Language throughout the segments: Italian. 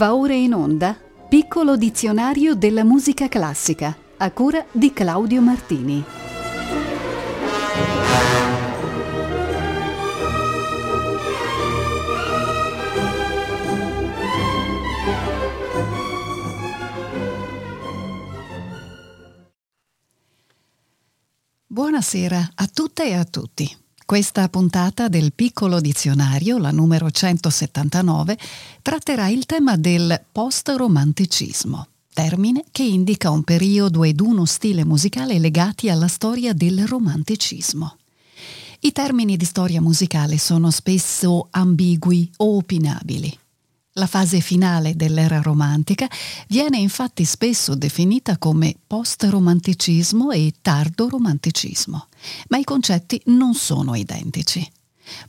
Va ora in onda Piccolo dizionario della musica classica a cura di Claudio Martini. Buonasera a tutte e a tutti. Questa puntata del piccolo dizionario, la numero 179, tratterà il tema del post-romanticismo, termine che indica un periodo ed uno stile musicale legati alla storia del romanticismo. I termini di storia musicale sono spesso ambigui o opinabili. La fase finale dell'era romantica viene infatti spesso definita come post-romanticismo e tardo-romanticismo, ma i concetti non sono identici.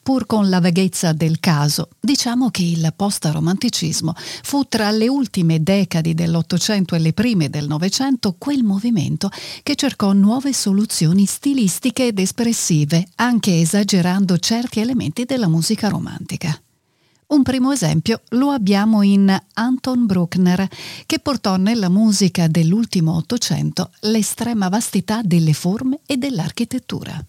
Pur con la vaghezza del caso, diciamo che il post-romanticismo fu tra le ultime decadi dell'Ottocento e le prime del Novecento quel movimento che cercò nuove soluzioni stilistiche ed espressive, anche esagerando certi elementi della musica romantica. Un primo esempio lo abbiamo in Anton Bruckner, che portò nella musica dell'ultimo Ottocento l'estrema vastità delle forme e dell'architettura.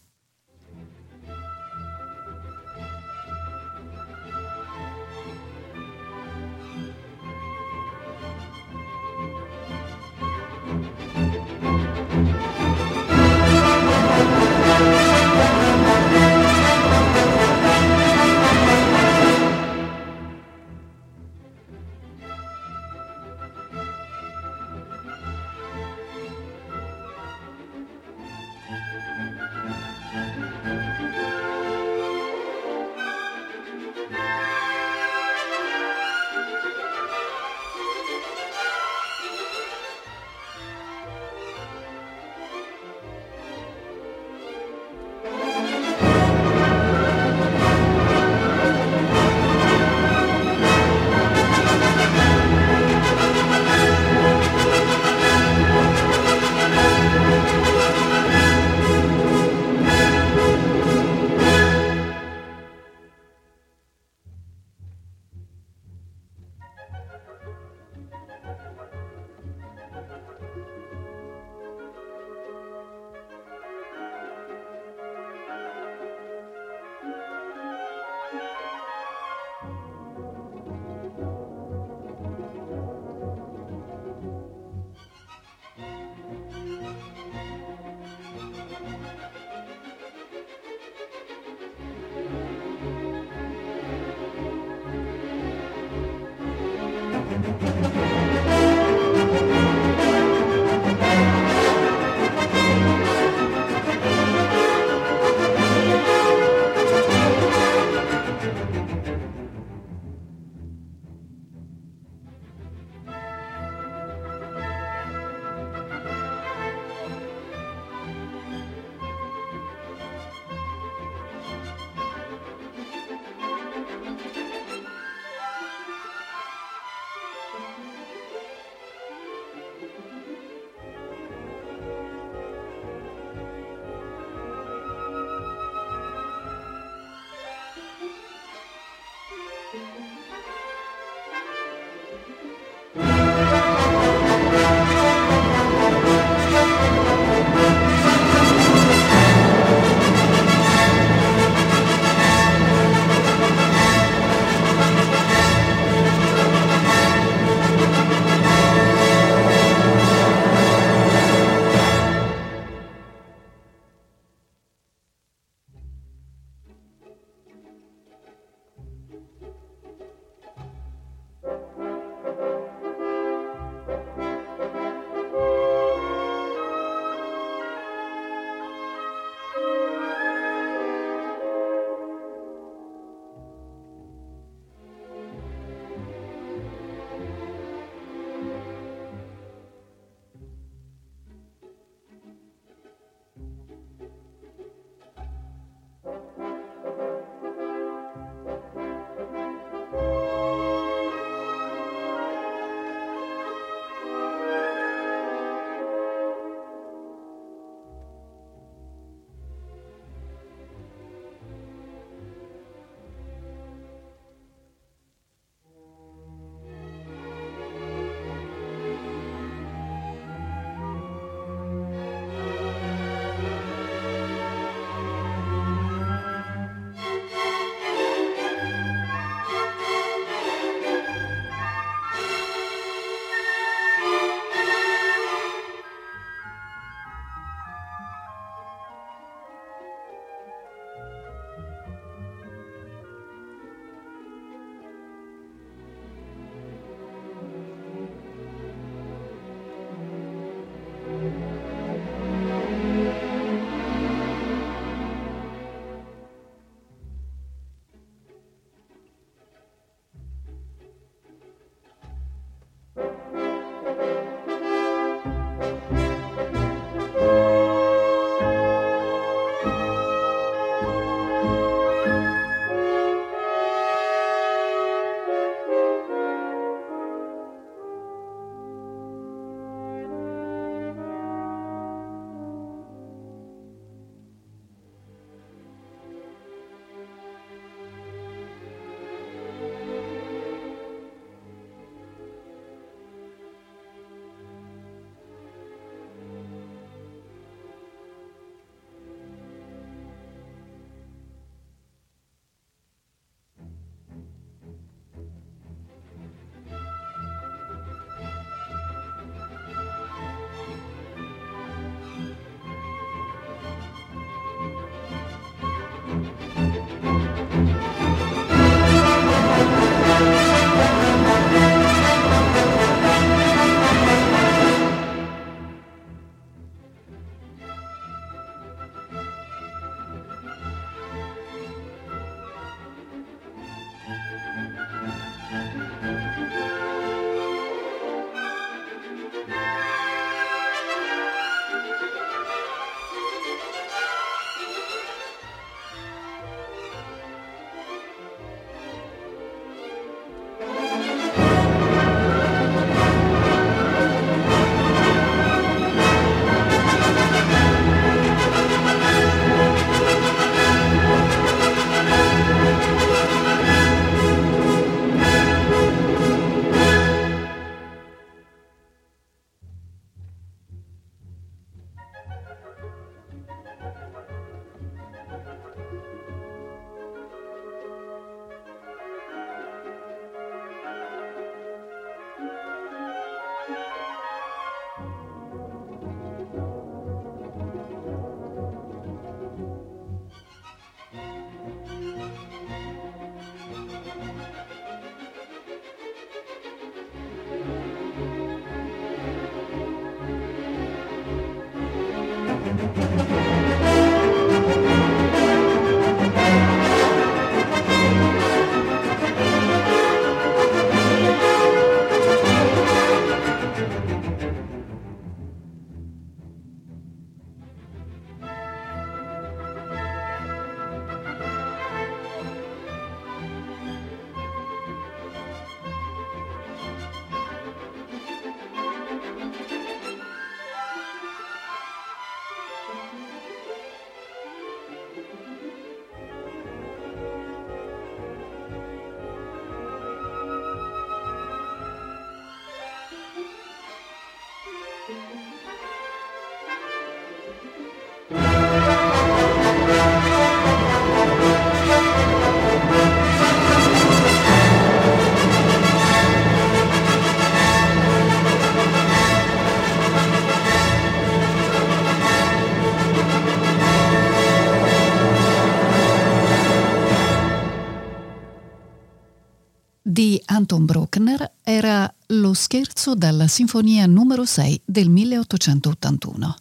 Anton Bruckner era Lo scherzo dalla Sinfonia numero 6 del 1881.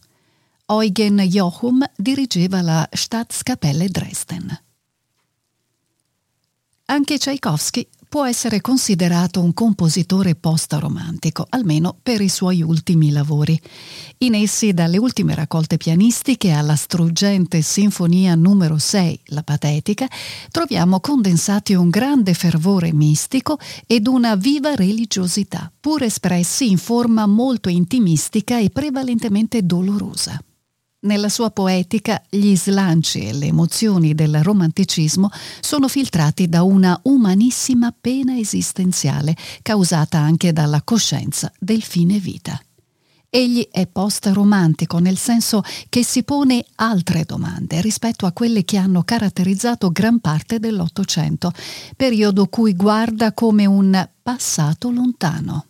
Eugen Jochum dirigeva la Staatskapelle Dresden. Anche Tchaikovsky può essere considerato un compositore post-romantico, almeno per i suoi ultimi lavori. In essi, dalle ultime raccolte pianistiche alla struggente Sinfonia numero 6, la Patetica, troviamo condensati un grande fervore mistico ed una viva religiosità, pur espressi in forma molto intimistica e prevalentemente dolorosa. Nella sua poetica gli slanci e le emozioni del romanticismo sono filtrati da una umanissima pena esistenziale causata anche dalla coscienza del fine vita. Egli è post-romantico nel senso che si pone altre domande rispetto a quelle che hanno caratterizzato gran parte dell'Ottocento, periodo cui guarda come un passato lontano.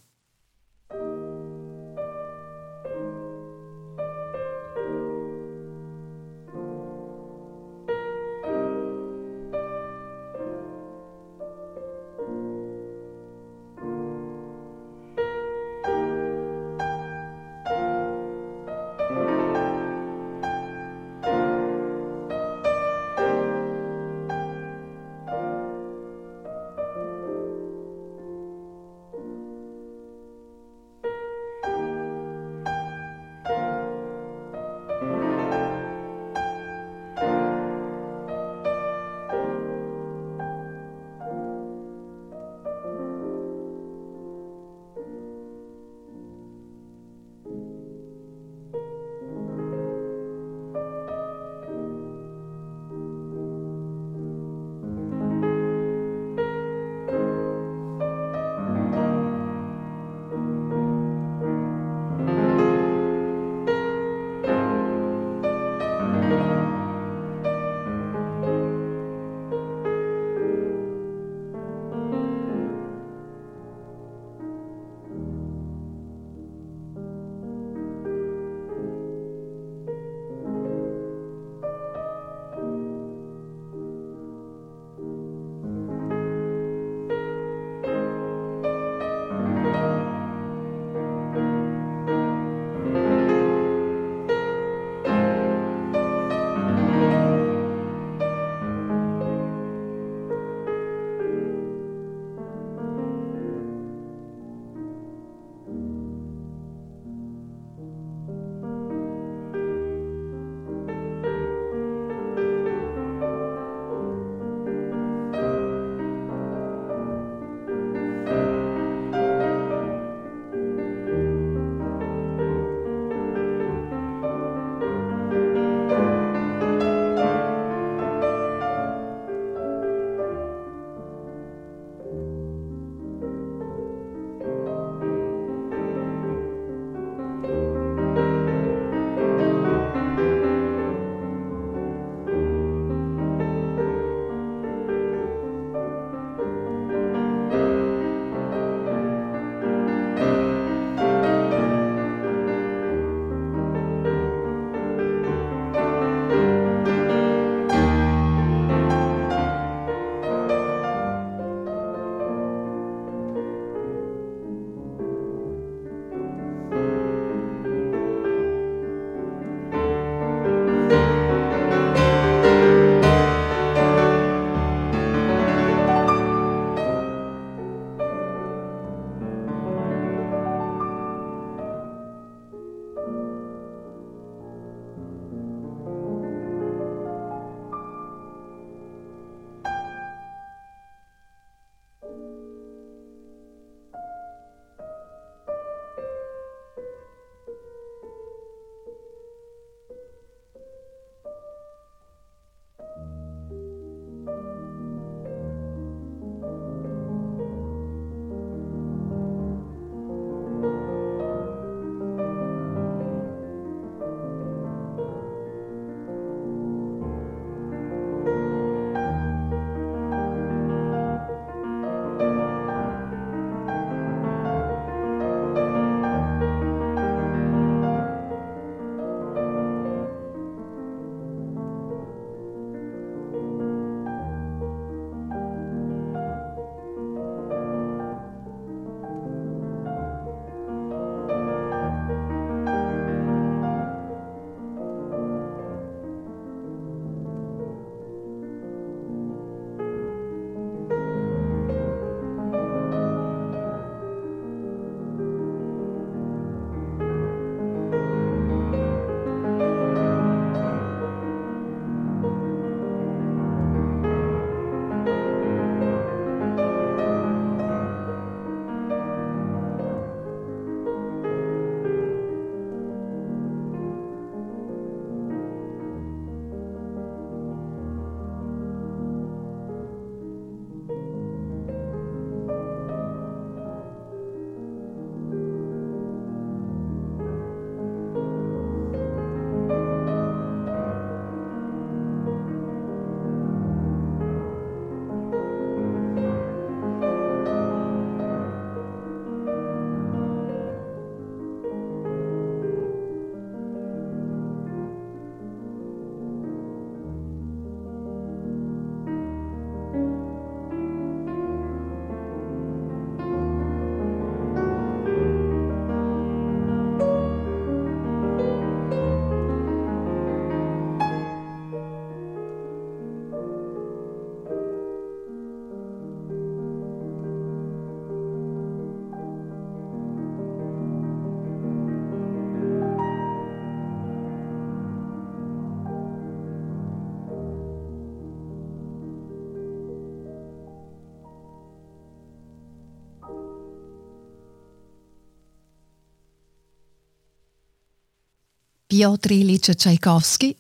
Piotr Ilyich Tchaikovsky,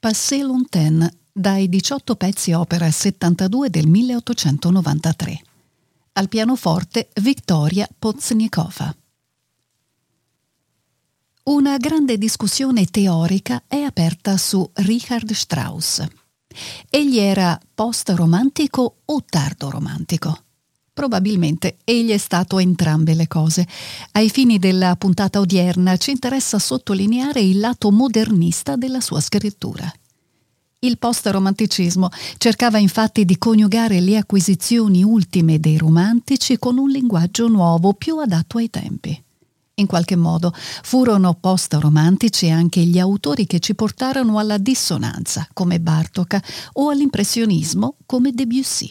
Passé Lointain, dai 18 pezzi opera 72 del 1893. Al pianoforte Victoria Poznikova. Una grande discussione teorica è aperta su Richard Strauss. Egli era post-romantico o tardo-romantico? Probabilmente egli è stato entrambe le cose. Ai fini della puntata odierna ci interessa sottolineare il lato modernista della sua scrittura. Il post-romanticismo cercava infatti di coniugare le acquisizioni ultime dei romantici con un linguaggio nuovo più adatto ai tempi. In qualche modo furono post-romantici anche gli autori che ci portarono alla dissonanza, come Bartok, o all'impressionismo, come Debussy.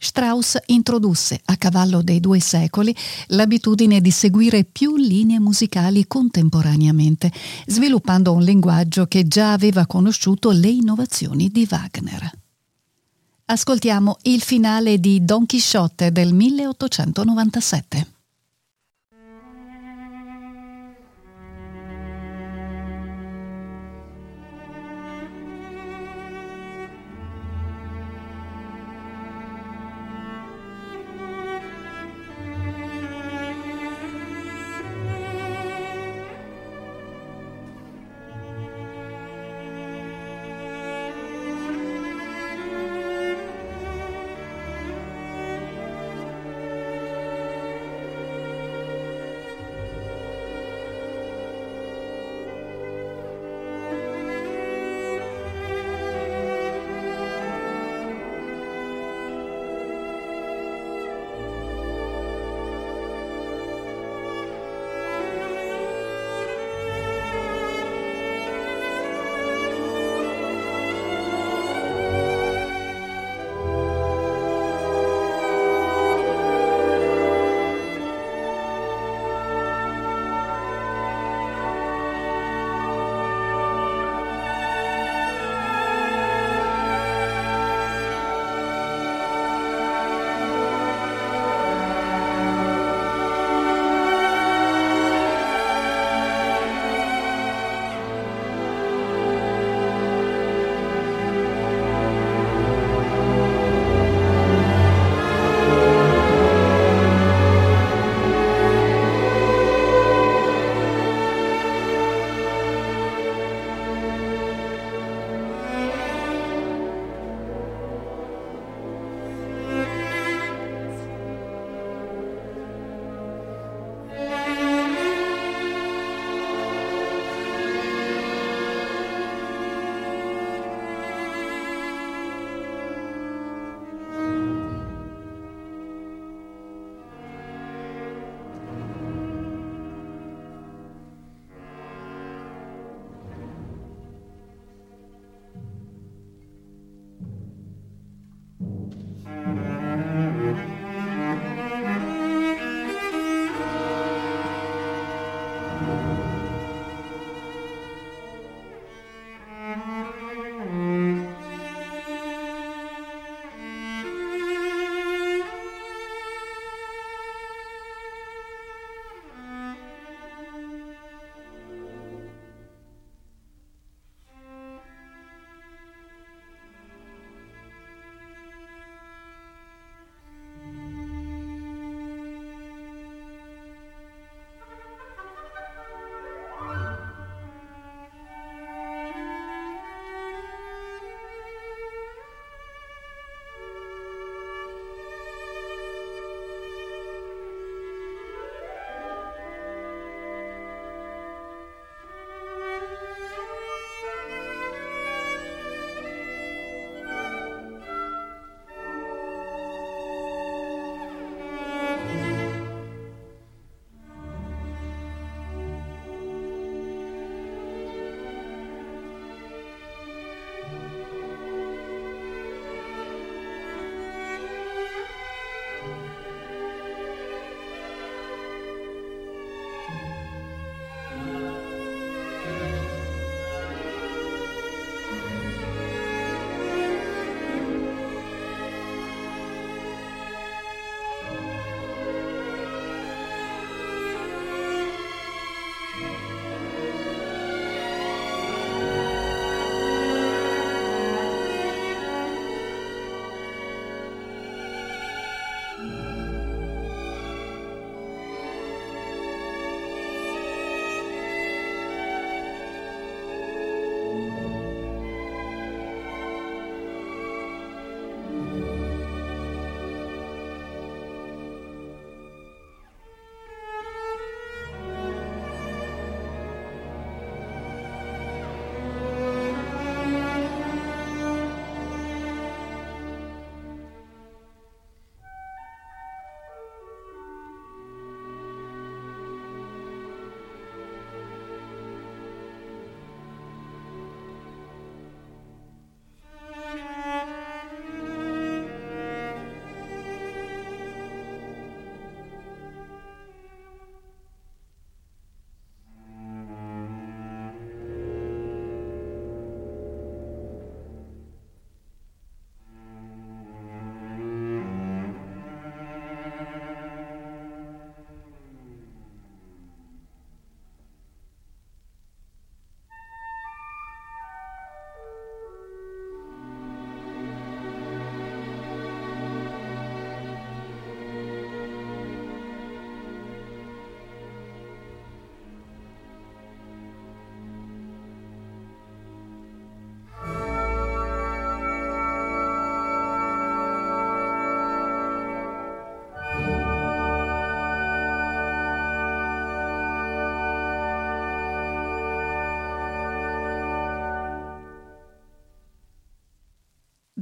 Strauss introdusse a cavallo dei due secoli l'abitudine di seguire più linee musicali contemporaneamente, sviluppando un linguaggio che già aveva conosciuto le innovazioni di Wagner. Ascoltiamo il finale di Don Chisciotte del 1897.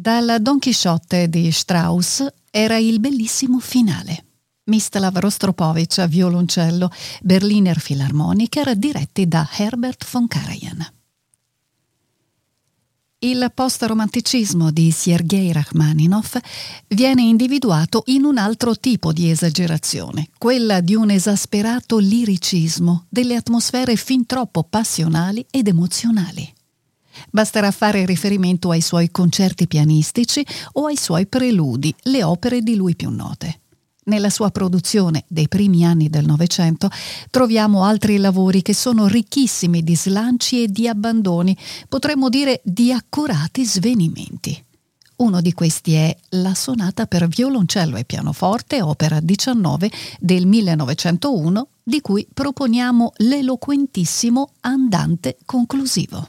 Dal Don Chisciotte di Strauss era il bellissimo finale. Mislav Rostropovich a violoncello, Berliner Philharmoniker diretti da Herbert von Karajan. Il post-romanticismo di Sergei Rachmaninov viene individuato in un altro tipo di esagerazione, quella di un esasperato liricismo, delle atmosfere fin troppo passionali ed emozionali. Basterà fare riferimento ai suoi concerti pianistici o ai suoi preludi, le opere di lui più note. Nella sua produzione dei primi anni del Novecento troviamo altri lavori che sono ricchissimi di slanci e di abbandoni, potremmo dire di accurati svenimenti. Uno di questi è la sonata per violoncello e pianoforte, opera 19 del 1901, di cui proponiamo l'eloquentissimo andante conclusivo.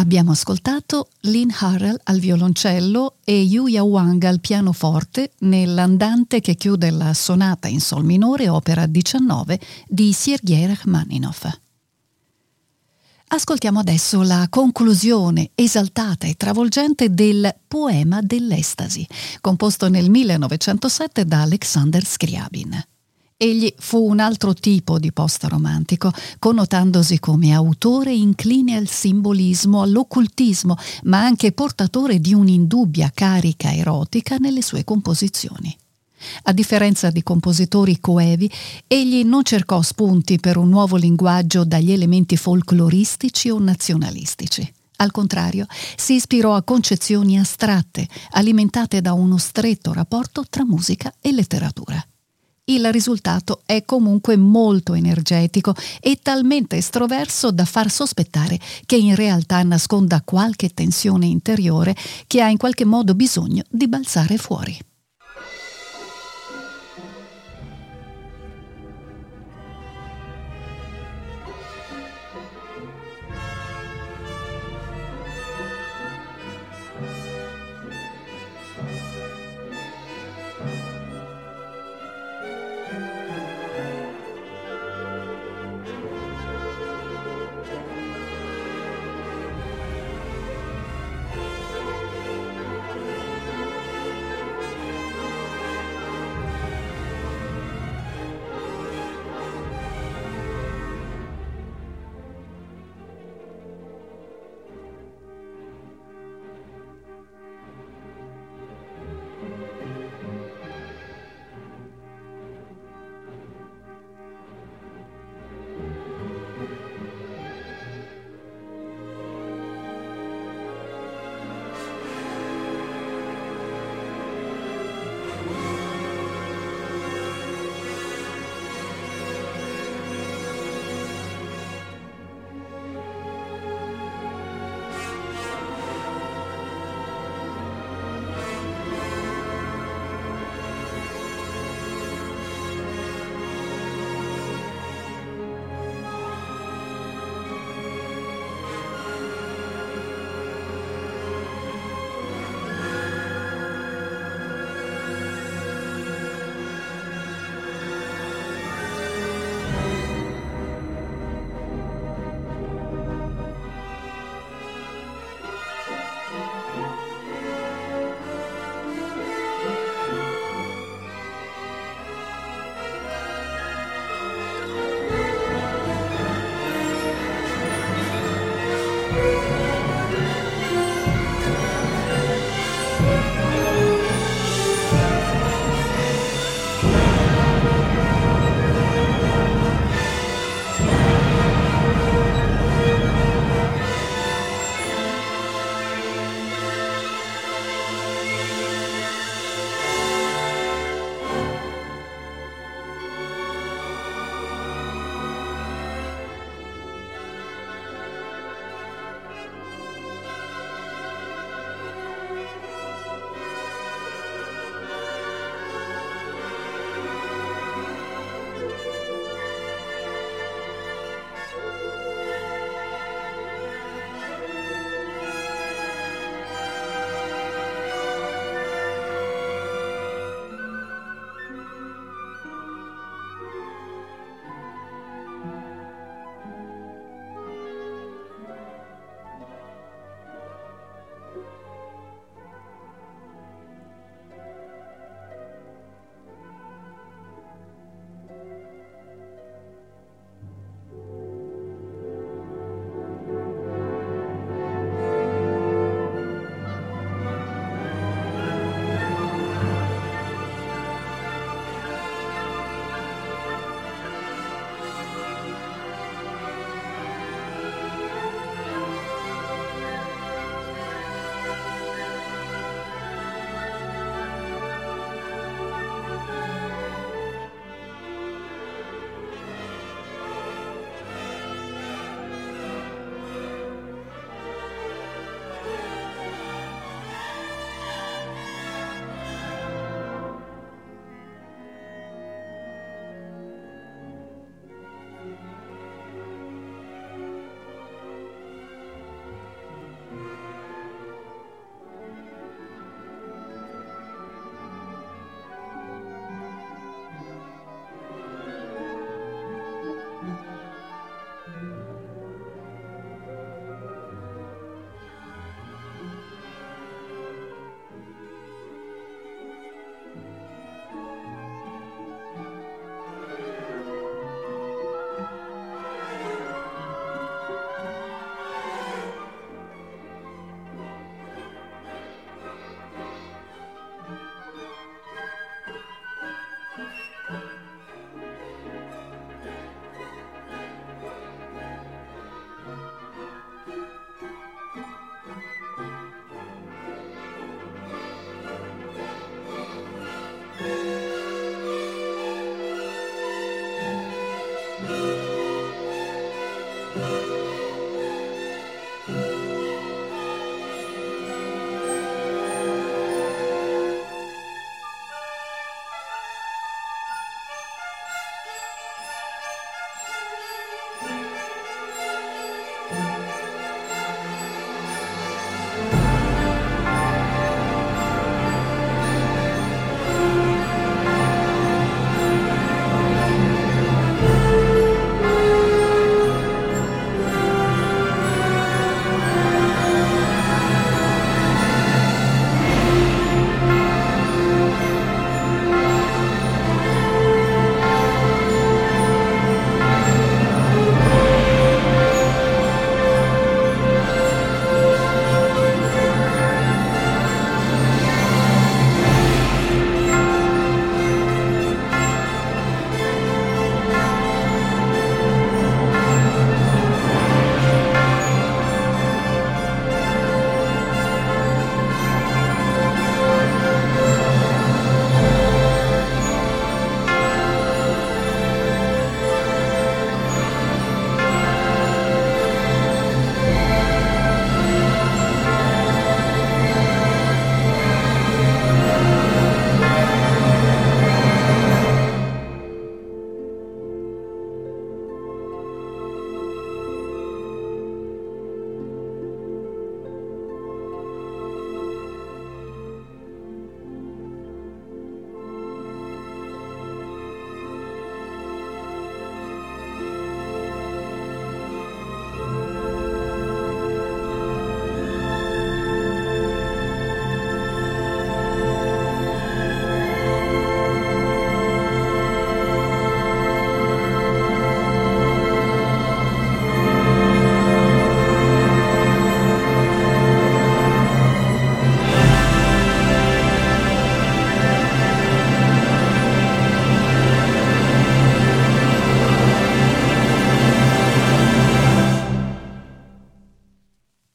Abbiamo ascoltato Lynn Harrell al violoncello e Yuya Wang al pianoforte nell'andante che chiude la sonata in sol minore opera 19 di Sergei Rachmaninov. Ascoltiamo adesso la conclusione esaltata e travolgente del Poema dell'estasi, composto nel 1907 da Alexander Scriabin. Egli fu un altro tipo di post-romantico, connotandosi come autore incline al simbolismo, all'occultismo, ma anche portatore di un'indubbia carica erotica nelle sue composizioni. A differenza di compositori coevi, egli non cercò spunti per un nuovo linguaggio dagli elementi folcloristici o nazionalistici. Al contrario, si ispirò a concezioni astratte, alimentate da uno stretto rapporto tra musica e letteratura. Il risultato è comunque molto energetico e talmente estroverso da far sospettare che in realtà nasconda qualche tensione interiore che ha in qualche modo bisogno di balzare fuori.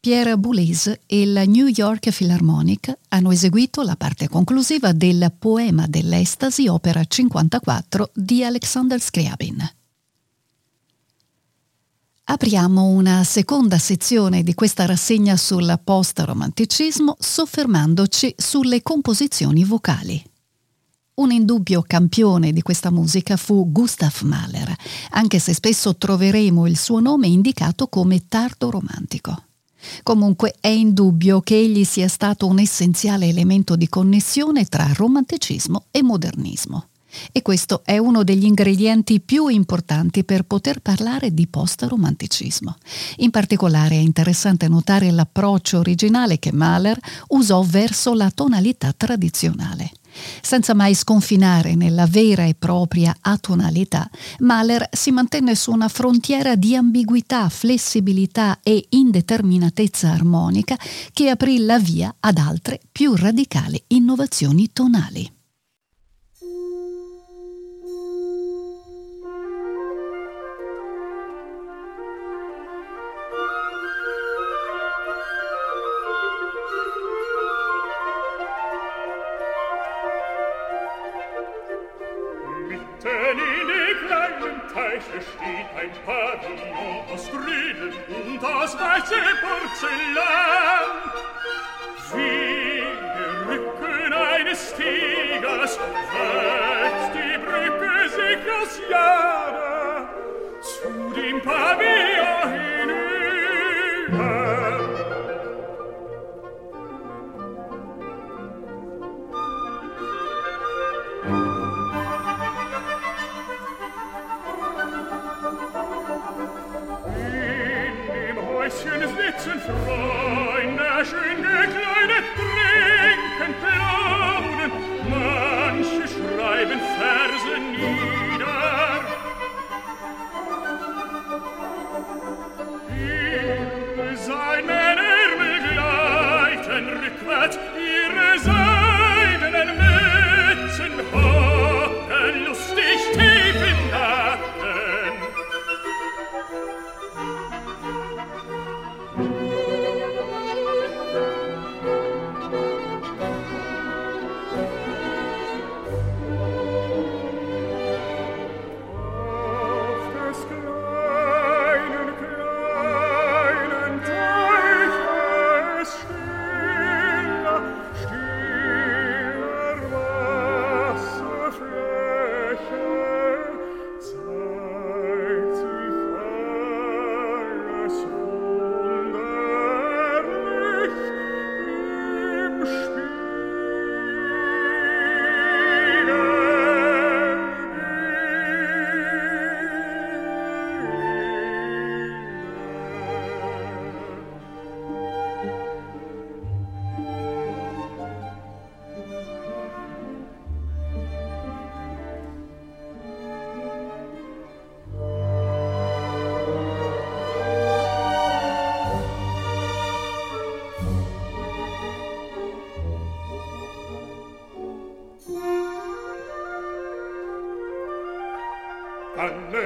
Pierre Boulez e il New York Philharmonic hanno eseguito la parte conclusiva del Poema dell'Estasi, opera 54 di Alexander Scriabin. Apriamo una seconda sezione di questa rassegna sul post-romanticismo soffermandoci sulle composizioni vocali. Un indubbio campione di questa musica fu Gustav Mahler, anche se spesso troveremo il suo nome indicato come tardo romantico. Comunque è indubbio che egli sia stato un essenziale elemento di connessione tra romanticismo e modernismo. E questo è uno degli ingredienti più importanti per poter parlare di post-romanticismo. In particolare è interessante notare l'approccio originale che Mahler usò verso la tonalità tradizionale. Senza mai sconfinare nella vera e propria atonalità, Mahler si mantenne su una frontiera di ambiguità, flessibilità e indeterminatezza armonica che aprì la via ad altre più radicali innovazioni tonali. Ein Pavillon aus Grünen und aus weiße Porzellan. Wie der Rücken eines Tigers wächst die Brücke sich aus Jahre zu dem Pavillon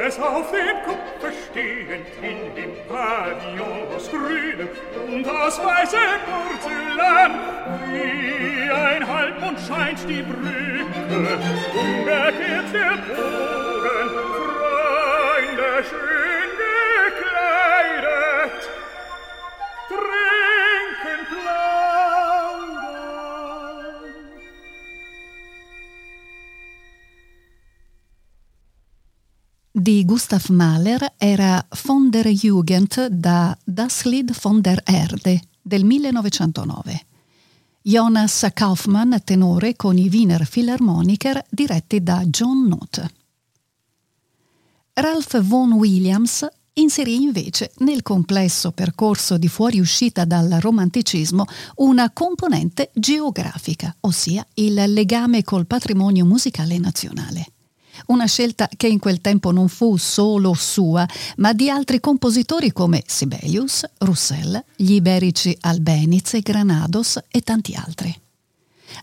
Alles auf dem Kopfe stehend in dem Pavillon aus grünem und aus weißem Porzellan. Wie ein Halbmond scheint die Brücke, umgekehrt der Bogen. Freunde, schön Di Gustav Mahler era Von der Jugend da Das Lied von der Erde del 1909. Jonas Kaufmann, tenore con i Wiener Philharmoniker diretti da John Note. Ralph Vaughan Williams inserì invece nel complesso percorso di fuoriuscita dal romanticismo una componente geografica, ossia il legame col patrimonio musicale nazionale. Una scelta che in quel tempo non fu solo sua, ma di altri compositori come Sibelius, Roussel, gli iberici Albeniz e Granados e tanti altri.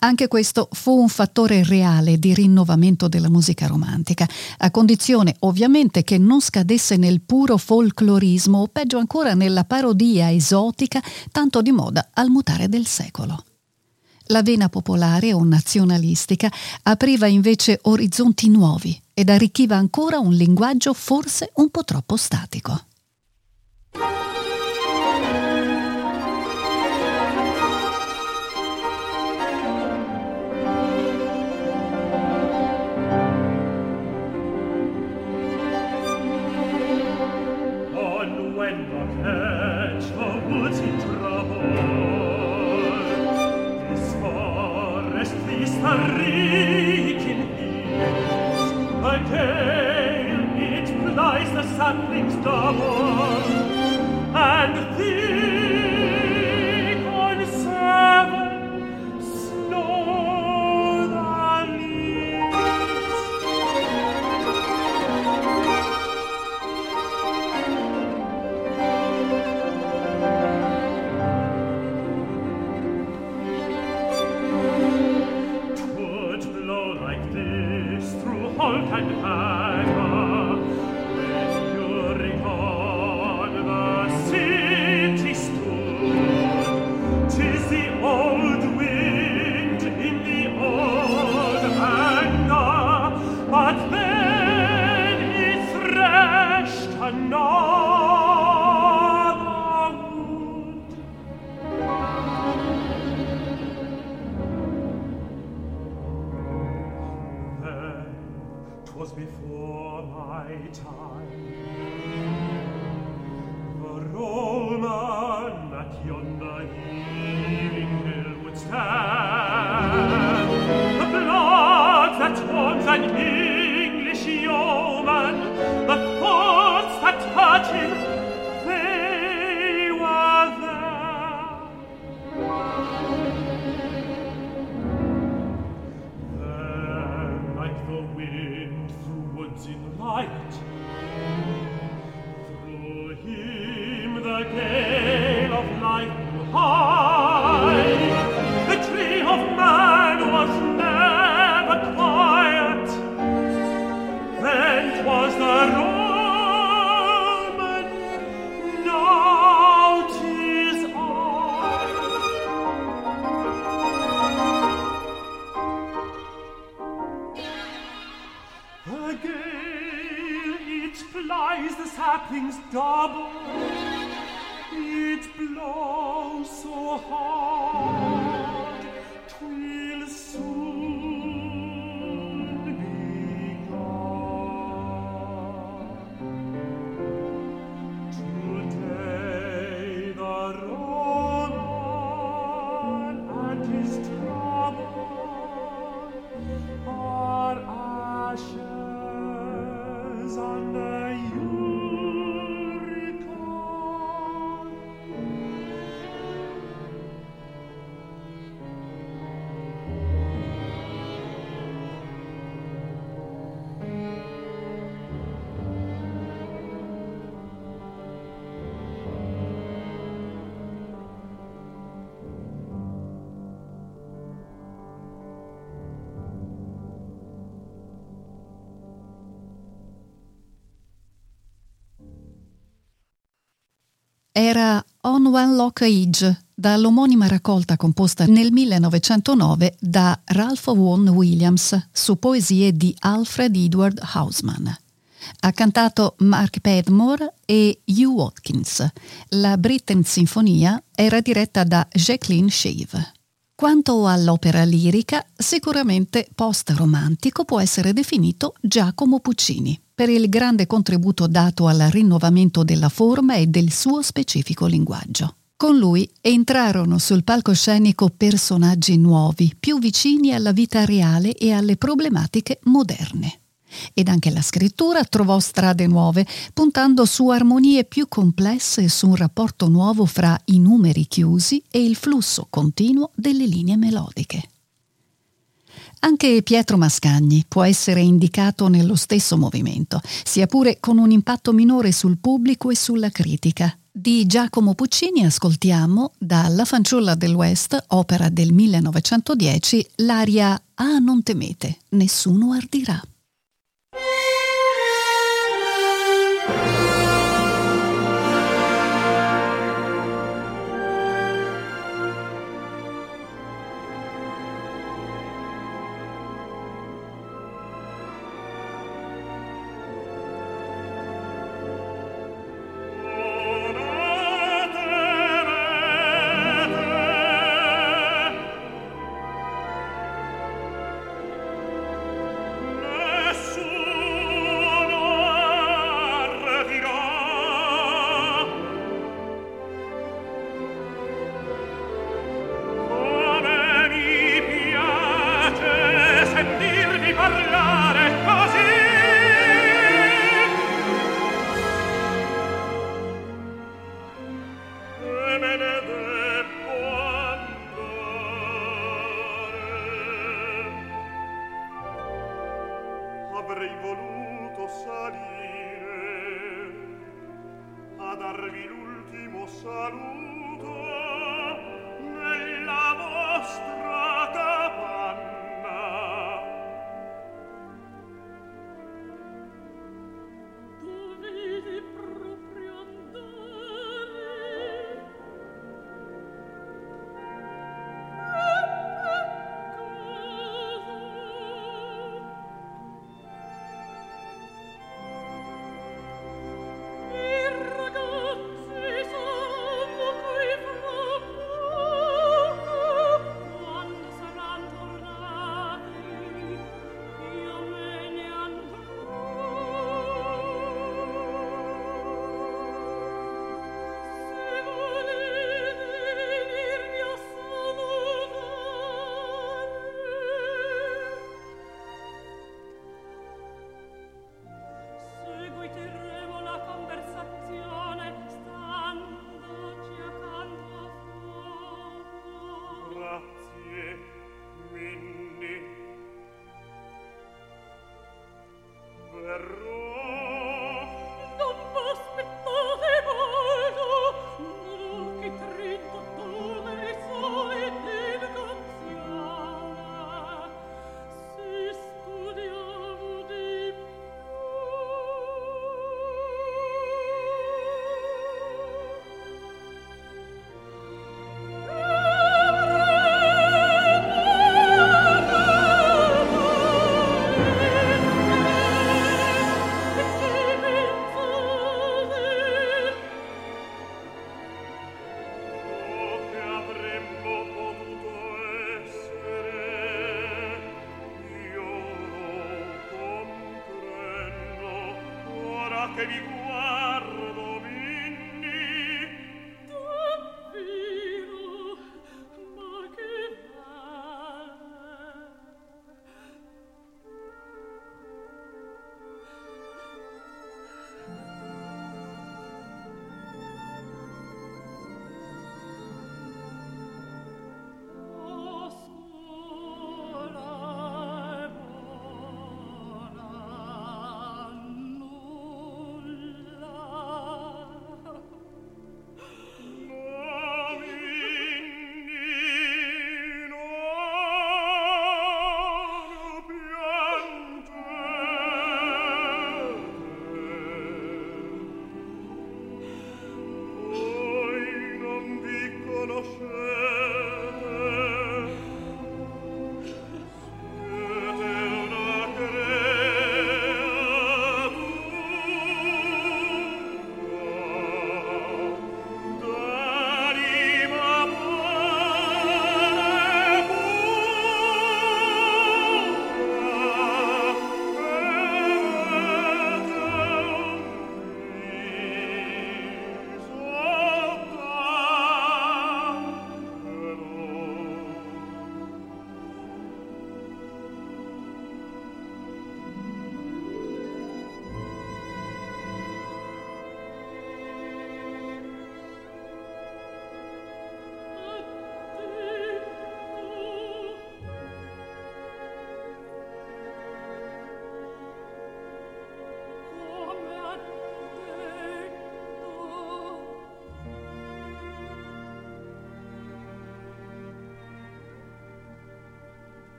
Anche questo fu un fattore reale di rinnovamento della musica romantica, a condizione ovviamente che non scadesse nel puro folclorismo o peggio ancora nella parodia esotica tanto di moda al mutare del secolo. La vena popolare o nazionalistica apriva invece orizzonti nuovi ed arricchiva ancora un linguaggio forse un po' troppo statico. stavo One Lock Age, dall'omonima raccolta composta nel 1909 da Ralph Vaughan Williams su poesie di Alfred Edward Hausman. Ha cantato Mark Padmore e Hugh Watkins. La Britten Sinfonia era diretta da Jacqueline Shave. Quanto all'opera lirica, sicuramente post-romantico può essere definito Giacomo Puccini, per il grande contributo dato al rinnovamento della forma e del suo specifico linguaggio. Con lui entrarono sul palcoscenico personaggi nuovi, più vicini alla vita reale e alle problematiche moderne. Ed anche la scrittura trovò strade nuove, puntando su armonie più complesse e su un rapporto nuovo fra i numeri chiusi e il flusso continuo delle linee melodiche. Anche Pietro Mascagni può essere indicato nello stesso movimento, sia pure con un impatto minore sul pubblico e sulla critica. Di Giacomo Puccini ascoltiamo dalla Fanciulla del West, opera del 1910, l'aria Ah non temete, nessuno ardirà.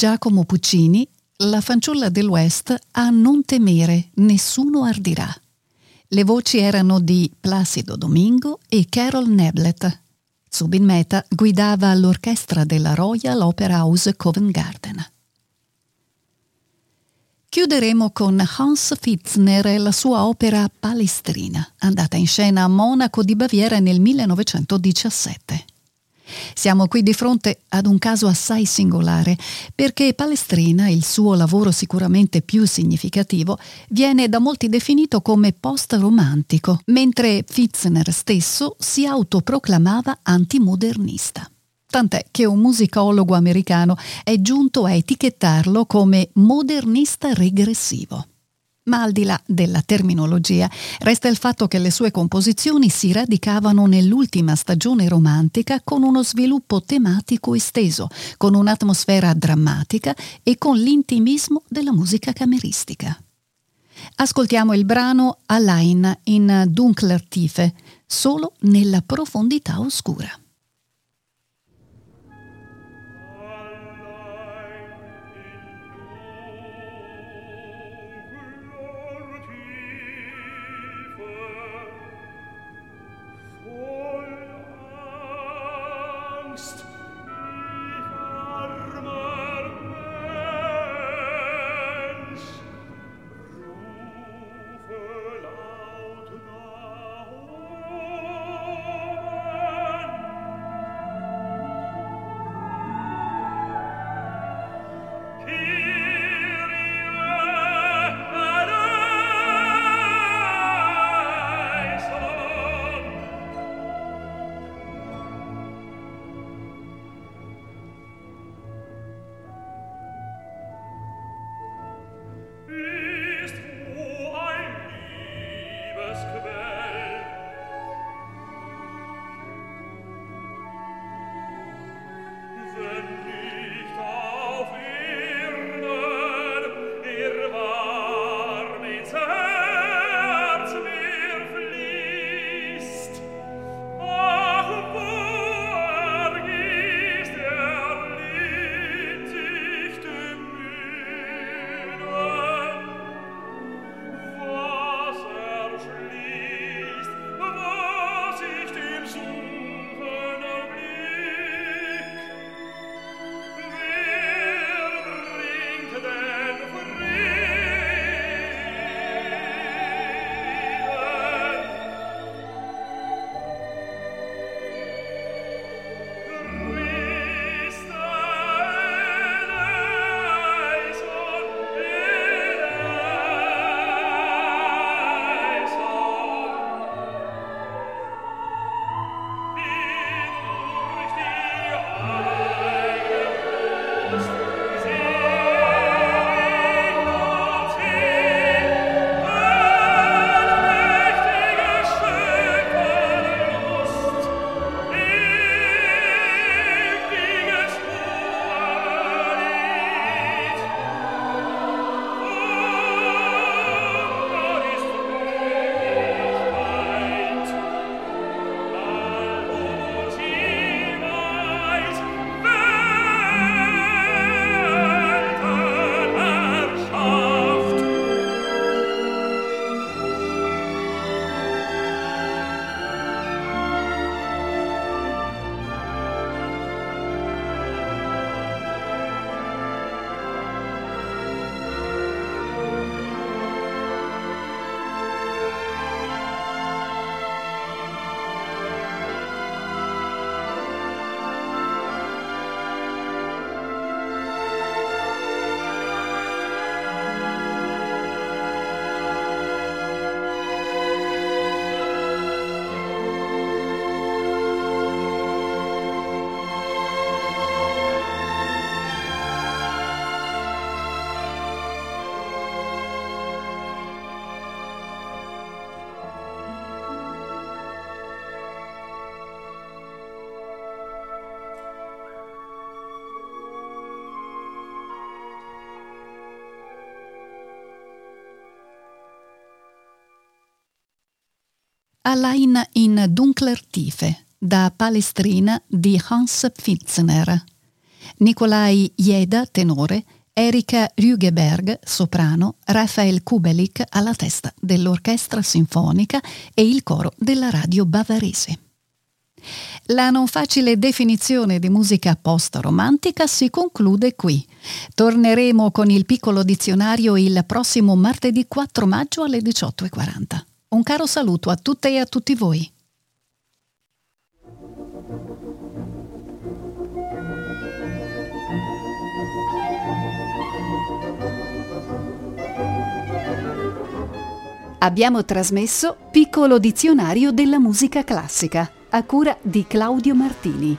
Giacomo Puccini, La fanciulla del a Non temere, nessuno ardirà. Le voci erano di Placido Domingo e Carol Neblett. Zubin Mehta guidava l'orchestra della Royal Opera House Covent Garden. Chiuderemo con Hans Fitzner e la sua opera Palestrina, andata in scena a Monaco di Baviera nel 1917. Siamo qui di fronte ad un caso assai singolare, perché Palestrina, il suo lavoro sicuramente più significativo, viene da molti definito come post-romantico, mentre Fitzner stesso si autoproclamava antimodernista tant'è che un musicologo americano è giunto a etichettarlo come modernista regressivo. Ma al di là della terminologia, resta il fatto che le sue composizioni si radicavano nell'ultima stagione romantica con uno sviluppo tematico esteso, con un'atmosfera drammatica e con l'intimismo della musica cameristica. Ascoltiamo il brano Allein in Dunkler Tiefe, solo nella profondità oscura. Allein in Dunkler Tiefe, da Palestrina di Hans Pfitzner. Nikolai Jeda, tenore, Erika Rügeberg, soprano, Rafael Kubelik alla testa dell'orchestra sinfonica e il coro della radio bavarese. La non facile definizione di musica post-romantica si conclude qui. Torneremo con il piccolo dizionario il prossimo martedì 4 maggio alle 18.40. Un caro saluto a tutte e a tutti voi. Abbiamo trasmesso Piccolo dizionario della musica classica a cura di Claudio Martini.